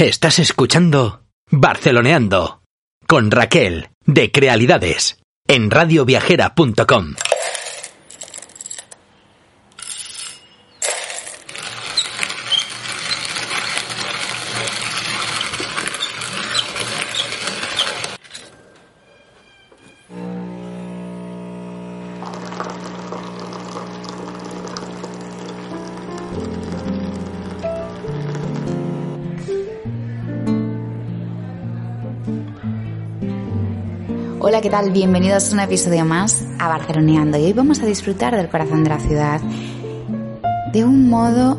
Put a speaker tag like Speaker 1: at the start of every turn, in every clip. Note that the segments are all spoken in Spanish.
Speaker 1: Estás escuchando Barceloneando con Raquel de Crealidades en radioviajera.com.
Speaker 2: Bienvenidos a un episodio más a Barceloneando y hoy vamos a disfrutar del corazón de la ciudad de un modo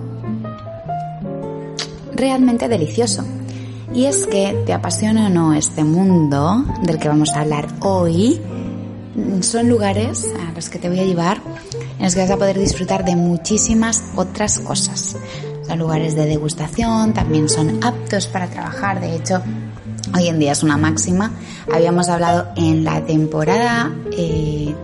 Speaker 2: realmente delicioso. Y es que, te apasiona o no este mundo del que vamos a hablar hoy, son lugares a los que te voy a llevar en los que vas a poder disfrutar de muchísimas otras cosas. Son lugares de degustación, también son aptos para trabajar, de hecho, hoy en día es una máxima. Habíamos hablado en la temporada 2, eh,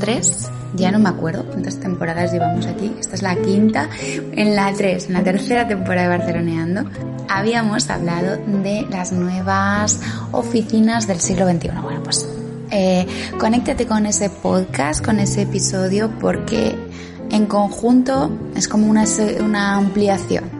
Speaker 2: 3, ya no me acuerdo cuántas temporadas llevamos aquí. Esta es la quinta. En la 3, en la tercera temporada de Barceloneando, habíamos hablado de las nuevas oficinas del siglo XXI. Bueno, pues eh, conéctate con ese podcast, con ese episodio, porque en conjunto es como una, una ampliación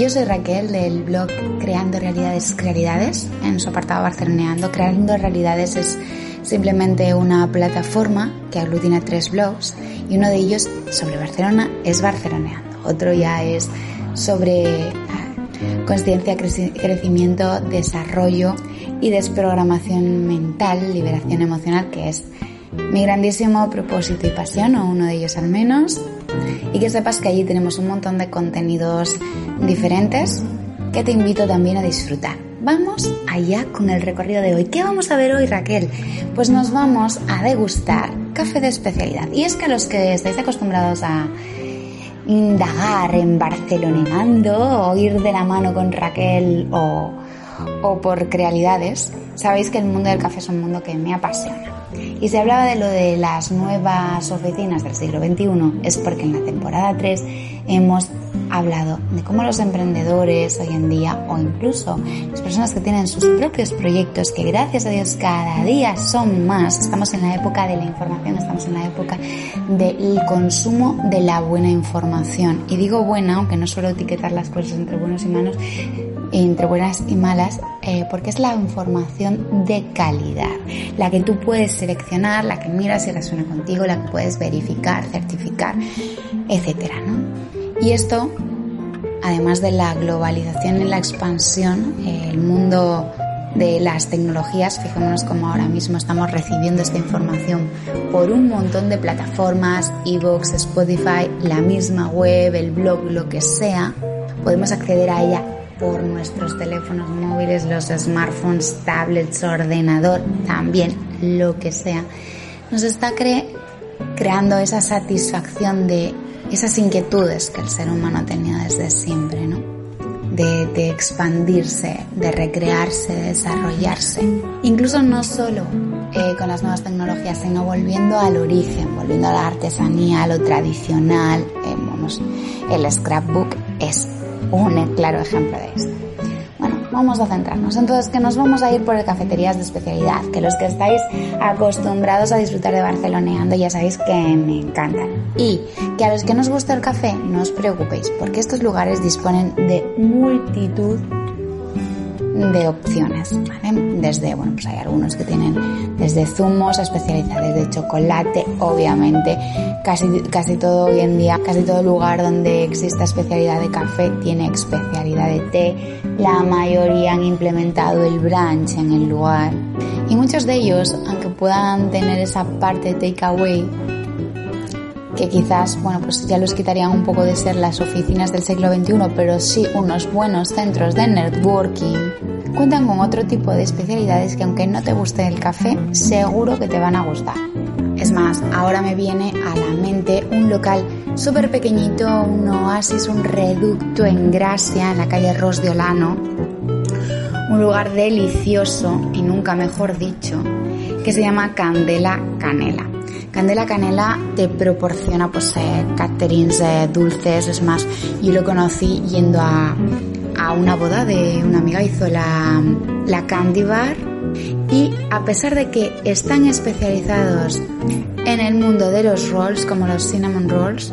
Speaker 2: yo soy Raquel del blog Creando Realidades en su apartado Barceloneando. Creando Realidades es simplemente una plataforma que aglutina tres blogs y uno de ellos sobre Barcelona es Barceloneando. Otro ya es sobre ah, conciencia, crecimiento, desarrollo y desprogramación mental, liberación emocional, que es mi grandísimo propósito y pasión, o uno de ellos al menos, y que sepas que allí tenemos un montón de contenidos diferentes que te invito también a disfrutar. Vamos allá con el recorrido de hoy. ¿Qué vamos a ver hoy, Raquel? Pues nos vamos a degustar café de especialidad. Y es que a los que estáis acostumbrados a indagar en Barcelonando o ir de la mano con Raquel o, o por crealidades, sabéis que el mundo del café es un mundo que me apasiona. Y se hablaba de lo de las nuevas oficinas del siglo XXI, es porque en la temporada 3 hemos hablado de cómo los emprendedores hoy en día o incluso las personas que tienen sus propios proyectos, que gracias a Dios cada día son más, estamos en la época de la información, estamos en la época del consumo de la buena información. Y digo buena, aunque no suelo etiquetar las cosas entre buenos y malos, entre buenas y malas, eh, porque es la información de calidad, la que tú puedes seleccionar, la que miras si resuena contigo, la que puedes verificar, certificar, etcétera, ¿no? Y esto, además de la globalización y la expansión, el mundo de las tecnologías, fijémonos cómo ahora mismo estamos recibiendo esta información por un montón de plataformas, ebooks, Spotify, la misma web, el blog, lo que sea, podemos acceder a ella por nuestros teléfonos móviles, los smartphones, tablets, ordenador, también lo que sea, nos está creando esa satisfacción de esas inquietudes que el ser humano tenía desde siempre, ¿no? De, expandirse, de recrearse, de desarrollarse. Incluso no solo eh, con las nuevas tecnologías, sino volviendo al origen, volviendo a la artesanía, a lo tradicional. Eh, el scrapbook es un claro ejemplo de esto. Bueno, vamos a centrarnos. Entonces, que nos vamos a ir por cafeterías de especialidad, que los que estáis acostumbrados a disfrutar de barceloneando ya sabéis que me encantan. Y que a los que nos gusta el café, no os preocupéis, porque estos lugares disponen de multitud de opciones, ¿vale? Desde, bueno, pues hay algunos que tienen desde zumos especializados de chocolate, obviamente, casi, casi todo hoy en día, casi todo lugar donde exista especialidad de café tiene especialidad de té, la mayoría han implementado el brunch en el lugar. Y muchos de ellos, aunque puedan tener esa parte de takeaway, que quizás, bueno, pues ya los quitarían un poco de ser las oficinas del siglo XXI, pero sí unos buenos centros de networking, cuentan con otro tipo de especialidades que aunque no te guste el café, seguro que te van a gustar. Es más, ahora me viene a la mente un local súper pequeñito, un oasis, un reducto en Gracia, en la calle Ros de Olano, un lugar delicioso y nunca mejor dicho, que se llama Candela Canela. Candela Canela te proporciona pues eh, caterings eh, dulces, es más, yo lo conocí yendo a, a una boda de una amiga, hizo la, la candy bar y a pesar de que están especializados en el mundo de los rolls, como los cinnamon rolls,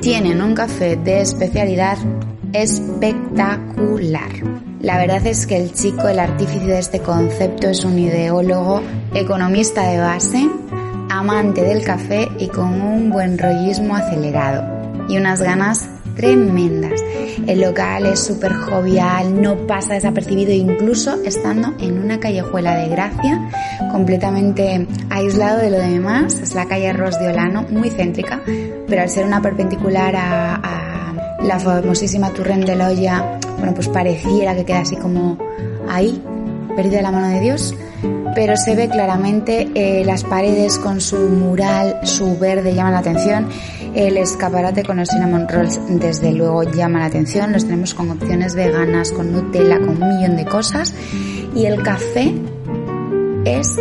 Speaker 2: tienen un café de especialidad espectacular. La verdad es que el chico, el artífice de este concepto, es un ideólogo, economista de base, amante del café y con un buen rollismo acelerado y unas ganas tremendas. El local es súper jovial, no pasa desapercibido incluso estando en una callejuela de Gracia, completamente aislado de lo demás. Es la calle Ros de Olano, muy céntrica, pero al ser una perpendicular a, la famosísima Turren de la Olla, bueno, pues pareciera que queda así como ahí, perdida la mano de Dios pero se ve claramente eh, las paredes con su mural, su verde llama la atención, el escaparate con los cinnamon rolls desde luego llama la atención, los tenemos con opciones veganas, con Nutella, con un millón de cosas. Y el café es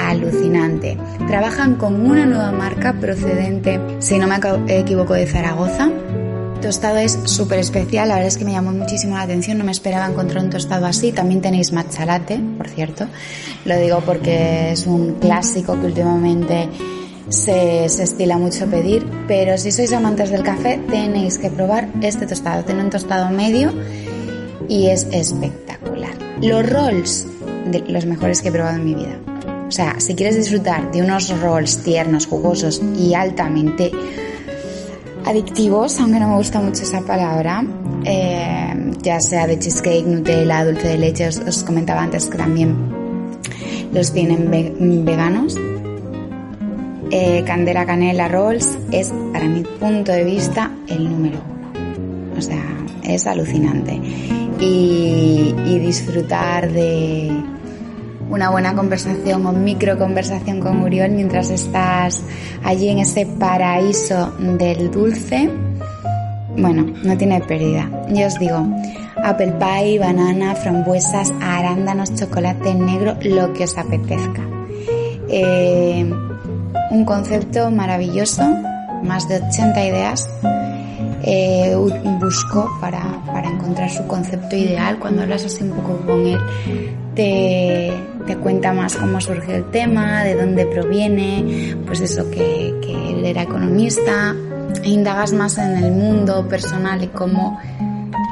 Speaker 2: alucinante. Trabajan con una nueva marca procedente, si no me equivoco, de Zaragoza, tostado es súper especial, la verdad es que me llamó muchísimo la atención, no me esperaba encontrar un tostado así. También tenéis matcha latte, por cierto. Lo digo porque es un clásico que últimamente se, estila mucho pedir, pero si sois amantes del café tenéis que probar este tostado. Tiene un tostado medio y es espectacular. Los rolls, los mejores que he probado en mi vida. O sea, si quieres disfrutar de unos rolls tiernos, jugosos y altamente adictivos, aunque no me gusta mucho esa palabra, eh, ya sea de cheesecake, Nutella, dulce de leche, os, comentaba antes que también los tienen veganos. Eh, Candela Canela Rolls es, para mi punto de vista, el número uno. O sea, es alucinante. y disfrutar de, una buena conversación o micro conversación con Uriol mientras estás allí en ese paraíso del dulce, bueno, no tiene pérdida. Yo os digo, apple pie, banana, frambuesas, arándanos, chocolate negro, lo que os apetezca. Eh, un concepto maravilloso, más de 80 ideas. Eh, busco para, para encontrar su concepto ideal. Cuando hablas así un poco con él, te, te cuenta más cómo surgió el tema, de dónde proviene, pues eso, que, que él era economista, e indagas más en el mundo personal y cómo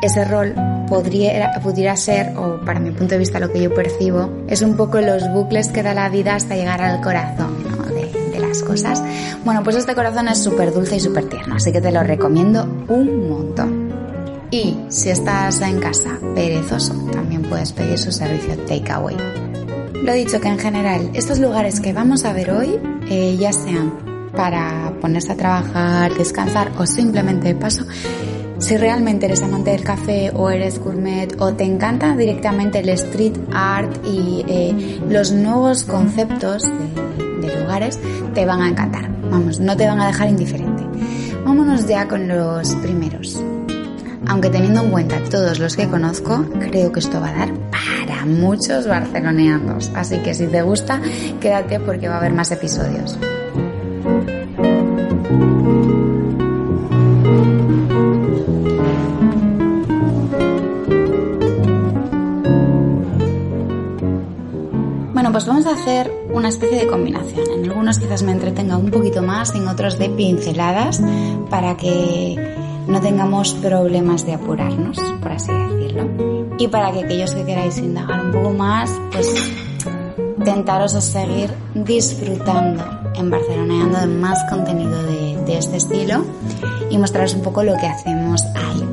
Speaker 2: ese rol podría, pudiera ser, o para mi punto de vista lo que yo percibo, es un poco los bucles que da la vida hasta llegar al corazón de, de las cosas. Bueno, pues este corazón es súper dulce y súper tierno, así que te lo recomiendo un montón. Y si estás en casa perezoso, también puedes pedir su servicio takeaway. Lo dicho que en general, estos lugares que vamos a ver hoy, eh, ya sean para ponerse a trabajar, descansar o simplemente de paso, si realmente eres amante del café o eres gourmet o te encanta directamente el street art y eh, los nuevos conceptos de, de lugares, te van a encantar. Vamos, no te van a dejar indiferente. Vámonos ya con los primeros. Aunque teniendo en cuenta todos los que conozco, creo que esto va a dar muchos barceloneanos. Así que si te gusta, quédate porque va a haber más episodios. Bueno, pues vamos a hacer una especie de combinación. En algunos quizás me entretenga un poquito más, en otros de pinceladas, para que no tengamos problemas de apurarnos, por así decirlo. Y para que aquellos que queráis indagar un poco más, pues tentaros a seguir disfrutando en Barceloneando de más contenido de, de este estilo y mostraros un poco lo que hacemos ahí.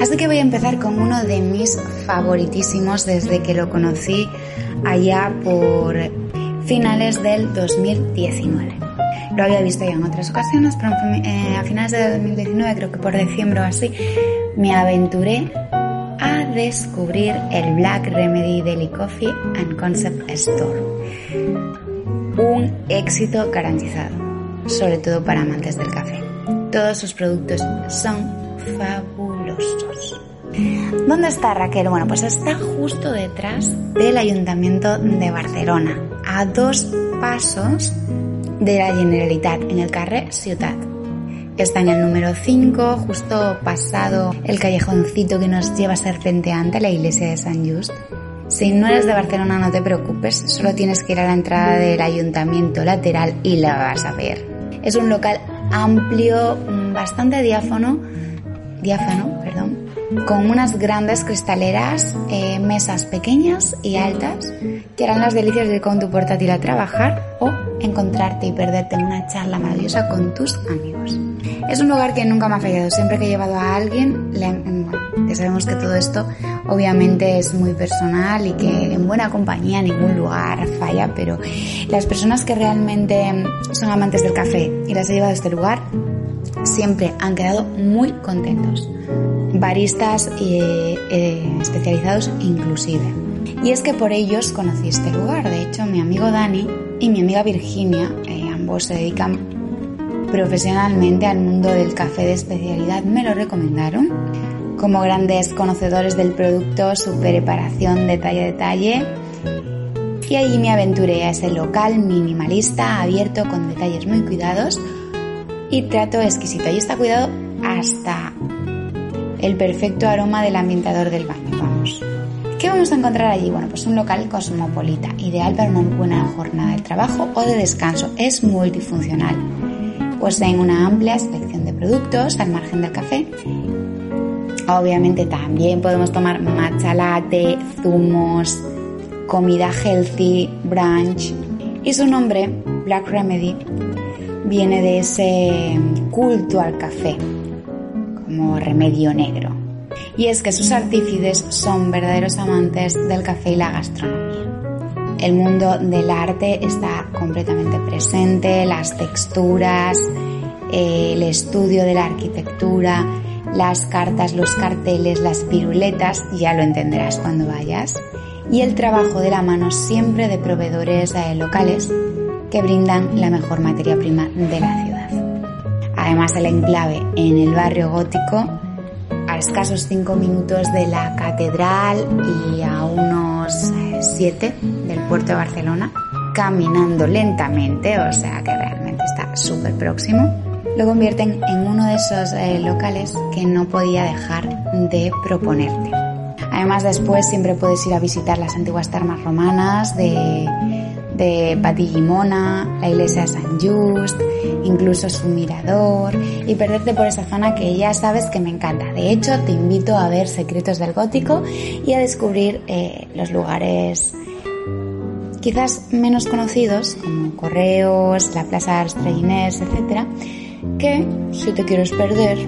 Speaker 2: Así que voy a empezar con uno de mis favoritísimos desde que lo conocí allá por finales del 2019. Lo había visto ya en otras ocasiones, pero eh, a finales de 2019, creo que por diciembre o así, me aventuré descubrir el Black Remedy Daily Coffee and Concept Store. Un éxito garantizado, sobre todo para amantes del café. Todos sus productos son fabulosos. ¿Dónde está Raquel? Bueno, pues está justo detrás del Ayuntamiento de Barcelona, a dos pasos de la Generalitat en el carrer Ciutat. Está en el número 5, justo pasado el callejoncito que nos lleva serpenteante a la iglesia de San Just. Si no eres de Barcelona no te preocupes, solo tienes que ir a la entrada del ayuntamiento lateral y la vas a ver. Es un local amplio, mm, bastante diáfano, diáfano, perdón, con unas grandes cristaleras, eh, mesas pequeñas y altas, que harán las delicias de ir con tu portátil a trabajar o encontrarte y perderte en una charla maravillosa con tus amigos. Es un lugar que nunca me ha fallado, siempre que he llevado a alguien, le, que sabemos que todo esto obviamente es muy personal y que en buena compañía ningún lugar falla, pero las personas que realmente son amantes del café y las he llevado a este lugar, siempre han quedado muy contentos baristas eh, eh, especializados inclusive. Y es que por ellos conocí este lugar. De hecho, mi amigo Dani y mi amiga Virginia, eh, ambos se dedican profesionalmente al mundo del café de especialidad, me lo recomendaron. Como grandes conocedores del producto, su preparación detalle a detalle. Y allí me aventuré a ese local minimalista, abierto, con detalles muy cuidados y trato exquisito. Ahí está cuidado hasta el perfecto aroma del ambientador del baño, vamos. ¿Qué vamos a encontrar allí? Bueno, pues un local cosmopolita, ideal para una buena jornada de trabajo o de descanso. Es multifuncional. Poseen una amplia selección de productos al margen del café. Obviamente también podemos tomar matcha latte, zumos, comida healthy, brunch. Y su nombre, Black Remedy, viene de ese culto al café como remedio negro. Y es que sus artífices son verdaderos amantes del café y la gastronomía. El mundo del arte está completamente presente, las texturas, el estudio de la arquitectura, las cartas, los carteles, las piruletas, ya lo entenderás cuando vayas, y el trabajo de la mano siempre de proveedores eh, locales que brindan la mejor materia prima de la ciudad. Además, el enclave en el barrio gótico, escasos 5 minutos de la catedral y a unos 7 eh, del puerto de Barcelona, caminando lentamente, o sea que realmente está súper próximo, lo convierten en uno de esos eh, locales que no podía dejar de proponerte. Además después siempre puedes ir a visitar las antiguas termas romanas de de Patillimona, la iglesia San Just, incluso su mirador y perderte por esa zona que ya sabes que me encanta. De hecho, te invito a ver Secretos del Gótico y a descubrir eh, los lugares quizás menos conocidos como Correos, la Plaza Arstrellinés, etc. Que si te quieres perder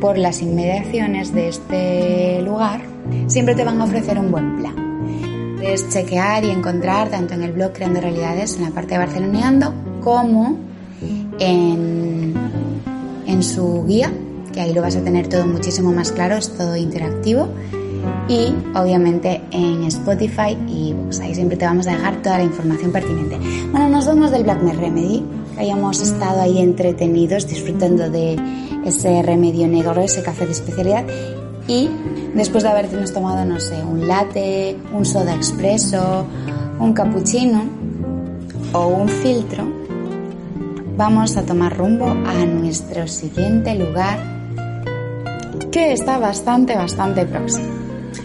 Speaker 2: por las inmediaciones de este lugar, siempre te van a ofrecer un buen plan. Puedes chequear y encontrar tanto en el blog Creando Realidades, en la parte de Barceloneando, como en, en su guía, que ahí lo vas a tener todo muchísimo más claro, es todo interactivo. Y obviamente en Spotify y pues ahí siempre te vamos a dejar toda la información pertinente. Bueno, nos vamos del Black Remedy, que hayamos estado ahí entretenidos disfrutando de ese remedio negro, ese café de especialidad y después de habernos tomado, no sé, un latte, un soda expreso, un cappuccino o un filtro, vamos a tomar rumbo a nuestro siguiente lugar que está bastante, bastante próximo.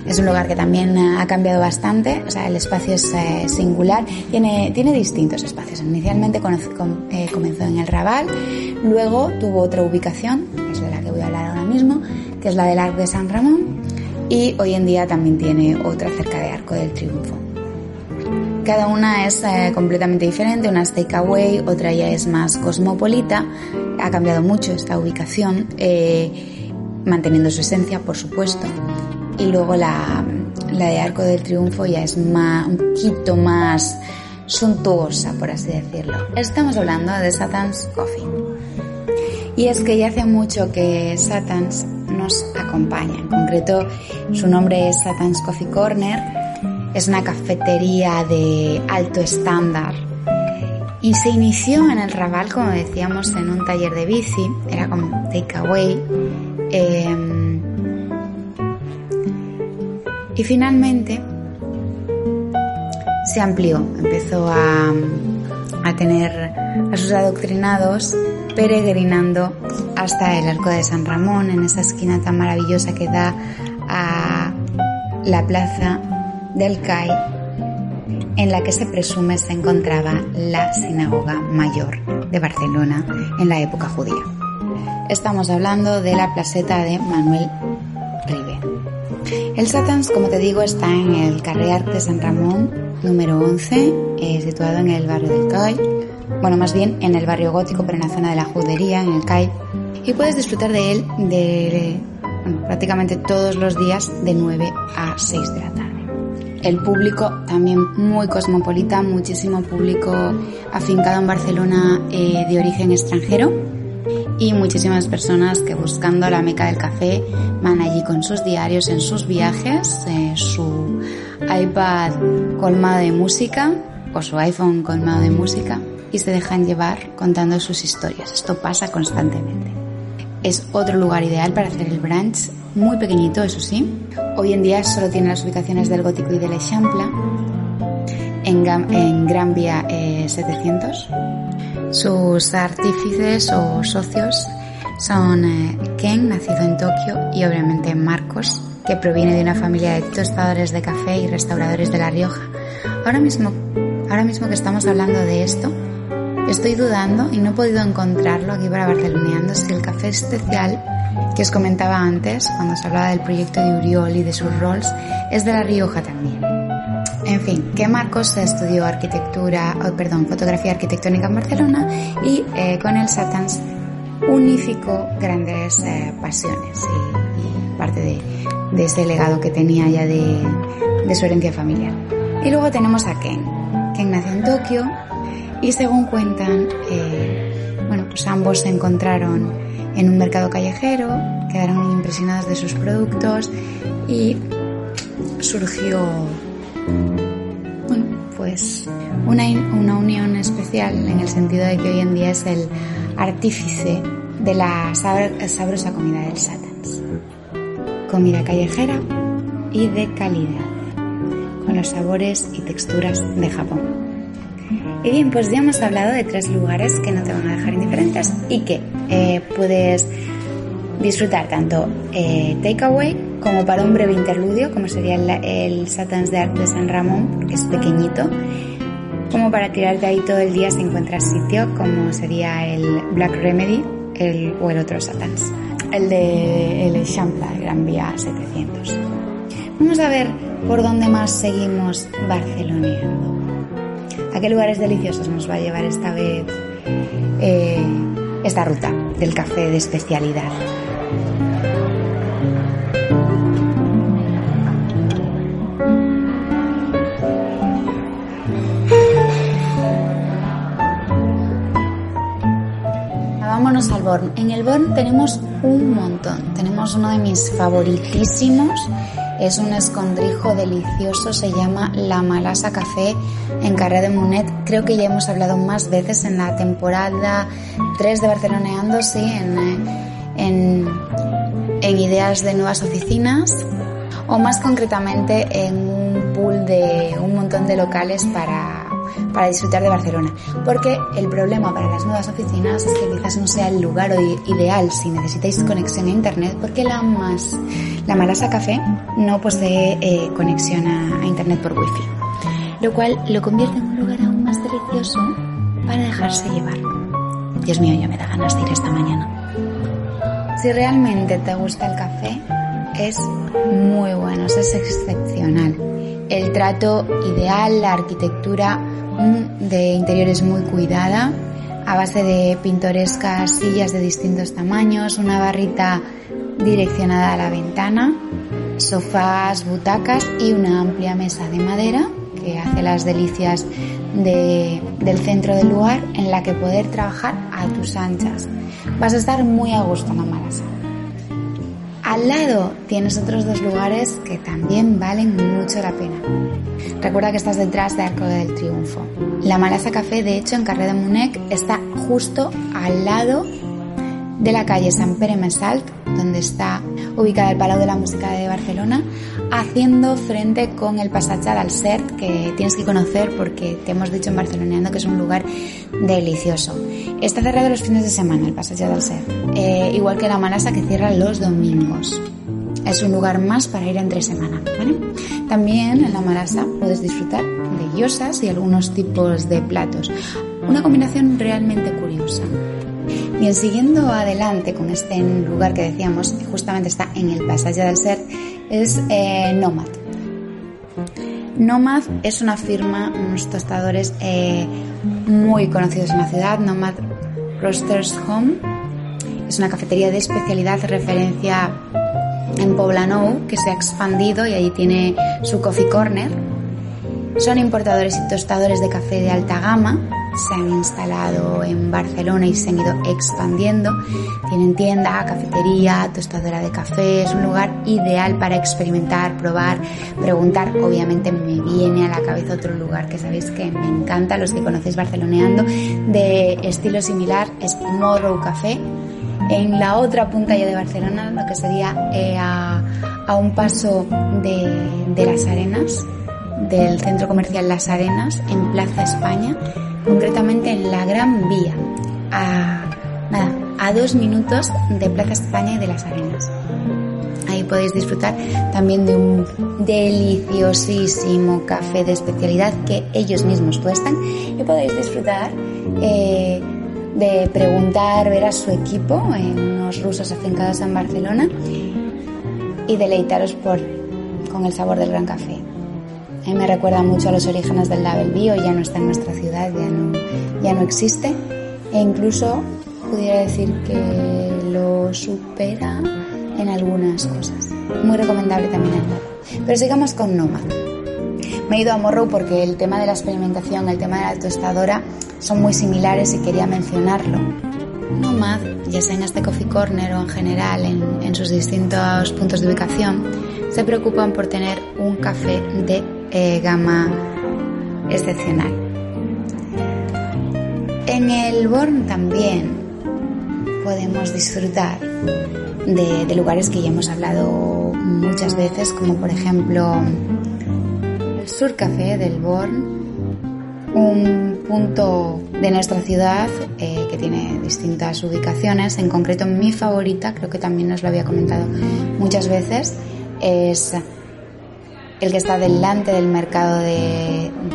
Speaker 2: Es un lugar que también ha cambiado bastante, o sea, el espacio es eh, singular, tiene, tiene distintos espacios. Inicialmente eh, comenzó en el Raval, luego tuvo otra ubicación, es de la que voy a hablar ahora mismo, que es la del Arco de San Ramón, y hoy en día también tiene otra cerca de Arco del Triunfo. Cada una es eh, completamente diferente, una es takeaway, otra ya es más cosmopolita, ha cambiado mucho esta ubicación, eh, manteniendo su esencia, por supuesto, y luego la, la de Arco del Triunfo ya es más, un poquito más suntuosa, por así decirlo. Estamos hablando de Satan's Coffee. Y es que ya hace mucho que Satan's nos acompaña. En concreto, su nombre es Satan's Coffee Corner. Es una cafetería de alto estándar y se inició en el Raval, como decíamos, en un taller de bici, era como takeaway. Em, y finalmente se amplió, empezó a tener a sus adoctrinados peregrinando hasta el Arco de San Ramón, en esa esquina tan maravillosa que da a la plaza del CAI, en la que se presume se encontraba la sinagoga mayor de Barcelona en la época judía. Estamos hablando de la placeta de Manuel Ribe. El Satans, como te digo, está en el carrer de San Ramón número 11, eh, situado en el barrio del CAI, bueno, más bien en el barrio gótico, pero en la zona de la judería, en el CAI, y puedes disfrutar de él de prácticamente todos los días de 9 a 6 de la tarde. El público también muy cosmopolita, muchísimo público afincado en Barcelona eh, de origen extranjero. Y muchísimas personas que buscando la meca del café van allí con sus diarios en sus viajes, eh, su iPad colmado de música o su iPhone colmado de música y se dejan llevar contando sus historias. Esto pasa constantemente. Es otro lugar ideal para hacer el brunch, muy pequeñito, eso sí. Hoy en día solo tiene las ubicaciones del Gótico y del Eixample, en, en Gran Vía 700 sus artífices o socios son eh, Ken, nacido en Tokio, y obviamente Marcos, que proviene de una familia de tostadores de café y restauradores de La Rioja. Ahora mismo, ahora mismo que estamos hablando de esto, estoy dudando y no he podido encontrarlo aquí para Barceloneando si el café especial que os comentaba antes, cuando hablaba del proyecto de Uriol y de sus roles, es de La Rioja también. En fin, que Marcos estudió arquitectura, oh, perdón, fotografía arquitectónica en Barcelona y eh, con el Satans unificó grandes eh, pasiones y, parte de, ese legado que tenía ya de, su herencia familiar. Y luego tenemos a Ken. Ken nació en Tokio y según cuentan, eh, bueno, pues ambos se encontraron en un mercado callejero, quedaron impresionados de sus productos y surgió bueno, pues una, una unión especial en el sentido de que hoy en día es el artífice de la sabrosa comida del Satans. Comida callejera y de calidad, con los sabores y texturas de Japón. Y bien, pues ya hemos hablado de tres lugares que no te van a dejar indiferentes y que eh, puedes disfrutar tanto eh, takeaway como para un breve interludio, como sería el, Satans de Arte de San Ramón, porque es pequeñito, como para tirarte ahí todo el día si encuentras sitio, como sería el Black Remedy el, o el otro Satans, el de el Champla, Gran Vía 700. Vamos a ver por dónde más seguimos barceloneando. ¿A qué lugares deliciosos nos va a llevar esta vez eh, esta ruta del café de especialidad? vámonos al Born. En el Born tenemos un montón. Tenemos uno de mis favoritísimos. Es un escondrijo delicioso, se llama La Malasa Café en Carré de Munet. Creo que ya hemos hablado más veces en la temporada 3 de Barceloneando, en, en, en ideas de nuevas oficinas o más concretamente en un pool de un montón de locales para para disfrutar de Barcelona. Porque el problema para las nuevas oficinas es que quizás no sea el lugar ideal si necesitáis conexión a internet, porque la más la Malasa Café no posee eh, conexión a, internet por wifi, lo cual lo convierte en un lugar aún más delicioso para dejarse llevar. Dios mío, ya me da ganas de ir esta mañana. Si realmente te gusta el café, es muy bueno, es excepcional. El trato ideal, la arquitectura de interiores muy cuidada, a base de pintorescas sillas de distintos tamaños, una barrita direccionada a la ventana, sofás, butacas y una amplia mesa de madera que hace las delicias del centro del lugar en la que poder trabajar a tus anchas. Vas a estar muy a gusto en la Malasa. Al lado tienes otros dos lugares que también valen mucho la pena. Recuerda que estás detrás de Arco del Triunfo. La Malasa Café, de hecho, en Carrera de Munec está justo al lado de la calle Sant Pere Mesalt, donde está ubicada el Palau de la Música de Barcelona, haciendo frente con el Pasaje del Cert, que tienes que conocer porque te hemos dicho en Barceloneando que es un lugar delicioso. Está cerrado los fines de semana el Pasaje del Cert, eh, igual que la Malasa que cierra los domingos. Es un lugar más para ir entre semana. También en la Malasa puedes disfrutar de yosas y algunos tipos de platos. Una combinación realmente curiosa. Bien, siguiendo adelante con este lugar que decíamos, justamente está en el Pasaje del Ser, es eh, Nomad. Nomad es una firma, unos tostadores eh, muy conocidos en la ciudad, Nomad Roasters Home. Es una cafetería de especialidad, referencia en Poblenou, que se ha expandido y allí tiene su coffee corner. Son importadores y tostadores de café de alta gama, se han instalado en Barcelona y se han ido expandiendo. Tienen tienda, cafetería, tostadora de café. Es un lugar ideal para experimentar, probar, preguntar. Obviamente me viene a la cabeza otro lugar que sabéis que me encanta, los que conocéis Barceloneando, de estilo similar, es Morrow Café. En la otra punta ya de Barcelona, lo que sería eh, a, un paso de, de las arenas, del centro comercial Las Arenas, en Plaza España concretamente en la Gran Vía, a, nada, a dos minutos de Plaza España y de las Arenas. Ahí podéis disfrutar también de un deliciosísimo café de especialidad que ellos mismos tuestan y podéis disfrutar eh, de preguntar, ver a su equipo, en unos rusos afincados en Barcelona y deleitaros por, con el sabor del gran café. Me recuerda mucho a los orígenes del Label Bio, ya no está en nuestra ciudad, ya no, ya no existe. E incluso pudiera decir que lo supera en algunas cosas. Muy recomendable también el Morrow. Pero sigamos con Nomad. Me he ido a Morrow porque el tema de la experimentación, el tema de la tostadora son muy similares y quería mencionarlo. Nomad, ya sea en este Coffee Corner o en general en, en sus distintos puntos de ubicación, se preocupan por tener un café de eh, gama excepcional. En el Born también podemos disfrutar de, lugares que ya hemos hablado muchas veces, como por ejemplo el Sur Café del Born, un punto de nuestra ciudad eh, que tiene distintas ubicaciones. En concreto, mi favorita, creo que también os lo había comentado muchas veces, es el que está delante del mercado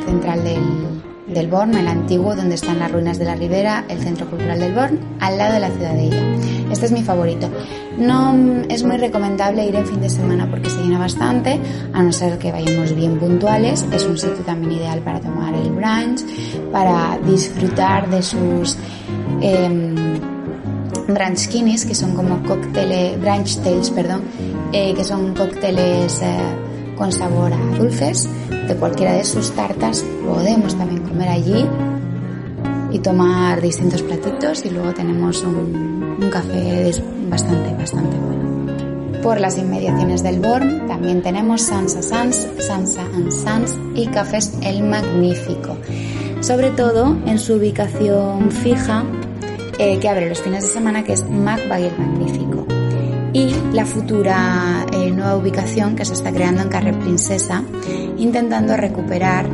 Speaker 2: central del, del Born, el antiguo, donde están las ruinas de la Ribera, el Centro Cultural del Born, al lado de la ciudadella. Este es mi favorito. No es muy recomendable ir en fin de semana porque se llena bastante, a no ser que vayamos bien puntuales. Es un sitio también ideal para tomar el brunch, para disfrutar de sus eh, brunch que son como cócteles, brunch tales, perdón, eh, que son cócteles eh, con sabor a dulces. De cualquiera de sus tartas podemos también comer allí y tomar distintos platitos y luego tenemos un, un café bastante, bastante bueno. Por las inmediaciones del Born también tenemos Sansa Sans, Sansa and Sans y Cafés El Magnífico. Sobre todo en su ubicación fija eh, que abre los fines de semana que es Mac El Magnífico y la futura eh, nueva ubicación que se está creando en Carrer Princesa, intentando recuperar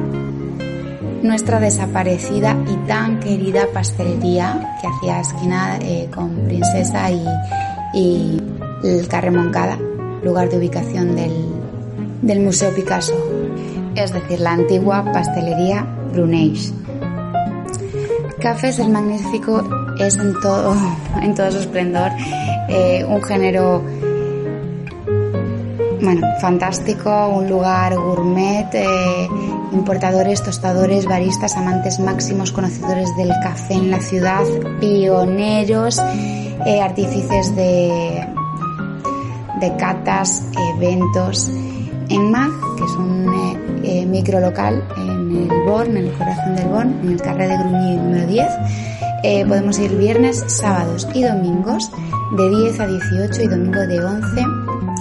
Speaker 2: nuestra desaparecida y tan querida pastelería que hacía esquina eh, con Princesa y, el Carrer Moncada, lugar de ubicación del, del Museo Picasso, es decir, la antigua pastelería Bruneix. Cafés el Magnífico es en todo, en todo su esplendor eh, un género bueno, fantástico, un lugar gourmet, eh, importadores, tostadores, baristas, amantes máximos, conocedores del café en la ciudad, pioneros, eh, artífices de, de catas, eventos. En MAG, que es un eh, micro local en el Born, en el corazón del Born, en el carré de Gruñí número 10, podemos ir viernes, sábados y domingos de 10 a 18 y domingo de 11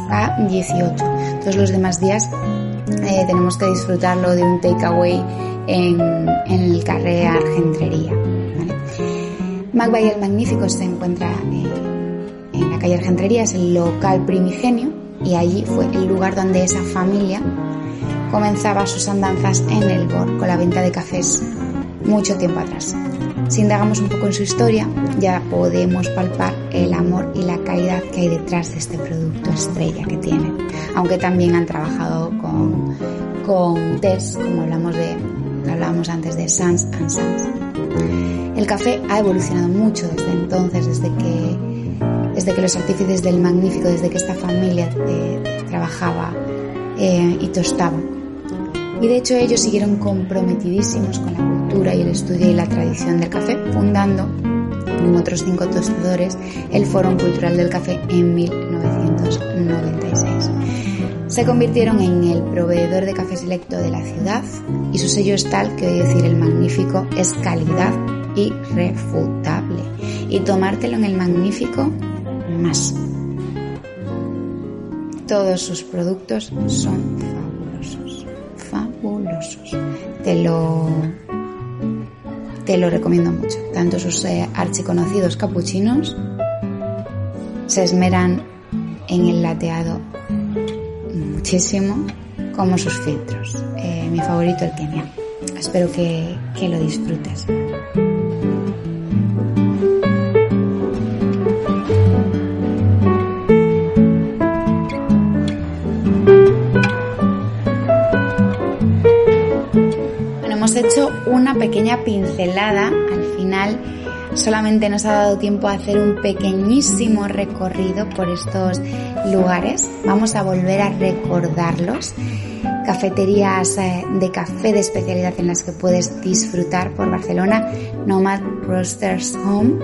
Speaker 2: a 18. Todos los demás días eh, tenemos que disfrutarlo de un takeaway en, el carré Argentrería. ¿vale? el Magnífico se encuentra eh, en la calle Argentería, es el local primigenio y allí fue el lugar donde esa familia comenzaba sus andanzas en el BOR con la venta de cafés mucho tiempo atrás. Si indagamos un poco en su historia, ya podemos palpar el amor y la calidad que hay detrás de este producto estrella que tienen. Aunque también han trabajado con, con Tess, como hablamos de, hablábamos antes de Sans and Sans. El café ha evolucionado mucho desde entonces, desde que, desde que los artífices del Magnífico, desde que esta familia eh, trabajaba eh, y tostaba. Y de hecho ellos siguieron comprometidísimos con la cultura y el estudio y la tradición del café, fundando con otros cinco tostadores el Foro Cultural del Café en 1996. Se convirtieron en el proveedor de café selecto de la ciudad y su sello es tal que decir el magnífico es calidad irrefutable. Y tomártelo en el magnífico más. Todos sus productos son. Te lo, te lo recomiendo mucho. Tanto sus eh, archiconocidos capuchinos se esmeran en el lateado muchísimo como sus filtros. Eh, mi favorito el Kenia. Espero que, que lo disfrutes. Pequeña pincelada al final solamente nos ha dado tiempo a hacer un pequeñísimo recorrido por estos lugares. Vamos a volver a recordarlos. Cafeterías eh, de café de especialidad en las que puedes disfrutar por Barcelona. Nomad Roasters Home,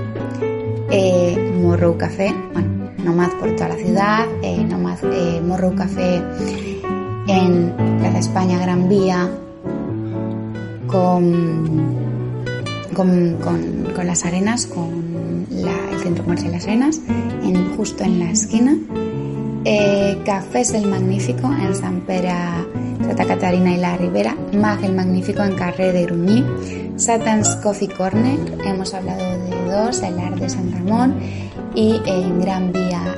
Speaker 2: eh, Morrow Café, bueno, Nomad por toda la ciudad, eh, Nomad eh, Morrow Café en Plaza España Gran Vía, con con, con, las arenas, con el centro comercial Las Arenas, en, justo en la esquina. Eh, Cafés el Magnífico en San Pera, Santa Catarina y La Ribera. Mag el Magnífico en Carré de Gruñí. Satan's Coffee Corner, hemos hablado de dos, el Ar de San Ramón y en Gran Vía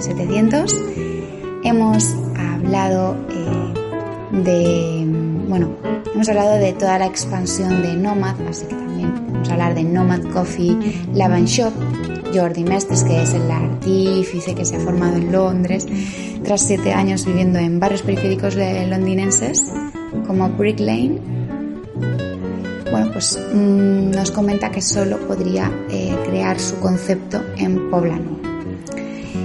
Speaker 2: 700. Eh, hemos hablado eh, de, bueno, hemos hablado de toda la expansión de Nomad, así que Vamos a hablar de Nomad Coffee Lab Shop. Jordi Mestres, que es el artífice que se ha formado en Londres tras siete años viviendo en barrios periféricos londinenses como Brick Lane. Bueno, pues mmm, nos comenta que solo podría eh, crear su concepto en Poblano.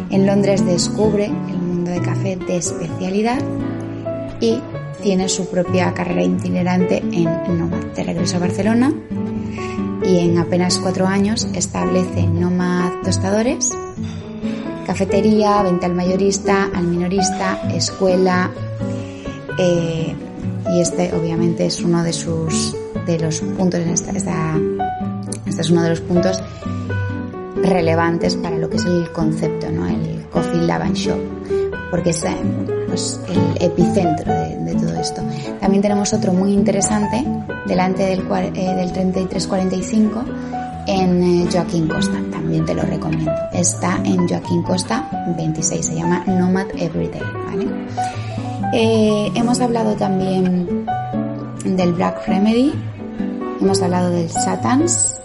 Speaker 2: En Londres descubre el mundo de café de especialidad y tiene su propia carrera itinerante en Nomad. De regreso a Barcelona, y en apenas cuatro años establece Nomad Tostadores, cafetería, venta al mayorista, al minorista, escuela eh, y este obviamente es uno de sus de los puntos en esta, esta, este es uno de los puntos relevantes para lo que es el concepto, ¿no? el Coffee Lab and Shop, porque es pues, el epicentro de, de, todo esto. También tenemos otro muy interesante delante del, eh, del 3345 en eh, Joaquín Costa, también te lo recomiendo. Está en Joaquín Costa 26, se llama Nomad Everyday. ¿vale? Eh, hemos hablado también del Black Remedy, hemos hablado del Satans,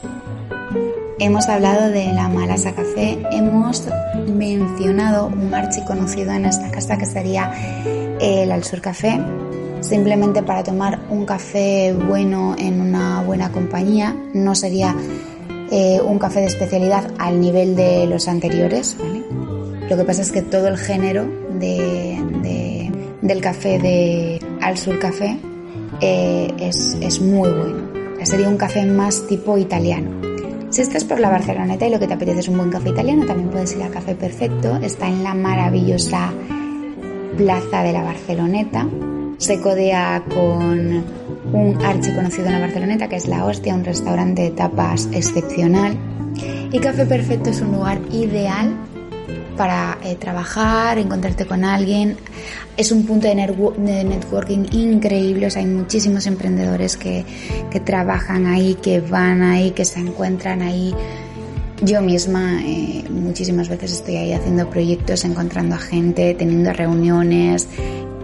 Speaker 2: hemos hablado de la Malasa Café, hemos mencionado un archi conocido en esta casa que sería el Al Sur Café, simplemente para tomar un café bueno en una buena compañía. No sería eh, un café de especialidad al nivel de los anteriores. Lo que pasa es que todo el género de, del café de Al Sur Café eh, es, es muy bueno. Sería un café más tipo italiano. Si estás por la Barceloneta y lo que te apetece es un buen café italiano, también puedes ir al Café Perfecto. Está en la maravillosa Plaza de la Barceloneta, se codea con un archi conocido en la Barceloneta que es La Hostia, un restaurante de tapas excepcional. Y Café Perfecto es un lugar ideal para eh, trabajar, encontrarte con alguien. Es un punto de, de, networking increíble, o sea, hay muchísimos emprendedores que, que trabajan ahí, que van ahí, que se encuentran ahí Yo misma eh, muchísimas veces estoy ahí haciendo proyectos, encontrando a gente, teniendo reuniones,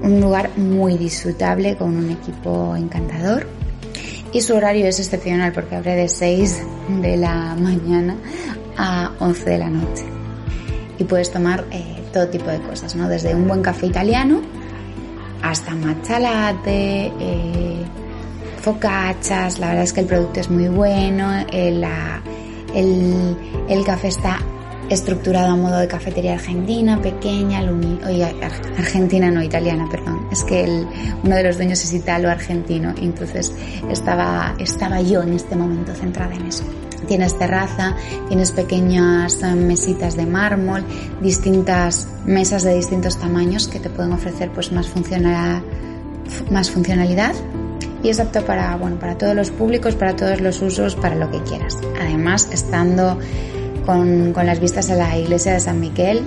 Speaker 2: un lugar muy disfrutable con un equipo encantador. Y su horario es excepcional porque abre de 6 de la mañana a 11 de la noche. Y puedes tomar eh, todo tipo de cosas, ¿no? Desde un buen café italiano hasta matcha latte, eh, focachas. La verdad es que el producto es muy bueno. El, el, el café está estructurado a modo de cafetería argentina, pequeña, oye, argentina no italiana, perdón. Es que el, uno de los dueños es italo-argentino, entonces estaba, estaba yo en este momento centrada en eso. Tienes terraza, tienes pequeñas eh, mesitas de mármol, distintas mesas de distintos tamaños que te pueden ofrecer pues más, más funcionalidad y es apto para, bueno, para todos los públicos, para todos los usos, para lo que quieras. Además, estando con, con las vistas a la iglesia de San Miguel,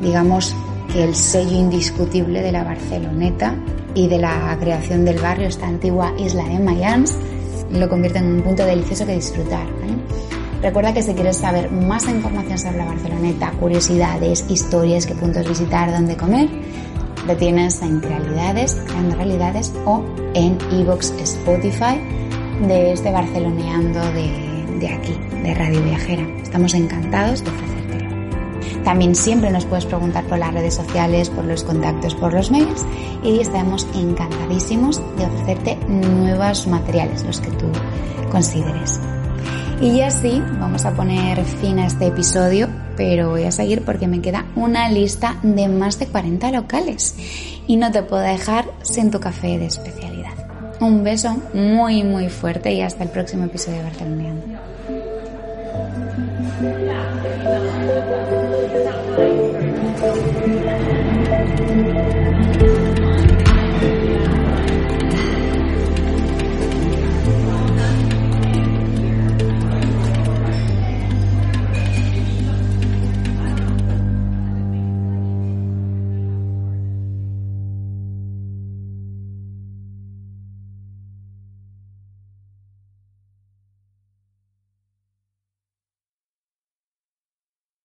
Speaker 2: digamos que el sello indiscutible de la Barceloneta y de la creación del barrio, esta antigua isla de Mayans, lo convierte en un punto delicioso que disfrutar. Recuerda que si quieres saber más información sobre la Barceloneta, curiosidades, historias, qué puntos visitar, dónde comer, lo tienes en Realidades, Creando Realidades o en Evox Spotify de este Barceloneando de, aquí, de Radio Viajera. Estamos encantados de ofrecértelo. También siempre nos puedes preguntar por las redes sociales, por los contactos, por los mails y estamos encantadísimos de ofrecerte nuevos materiales, los que tú consideres. Y ya sí, vamos a poner fin a este episodio, pero voy a seguir porque me queda una lista de más de 40 locales y no te puedo dejar sin tu café de especialidad. Un beso muy muy fuerte y hasta el próximo episodio de Barcelona.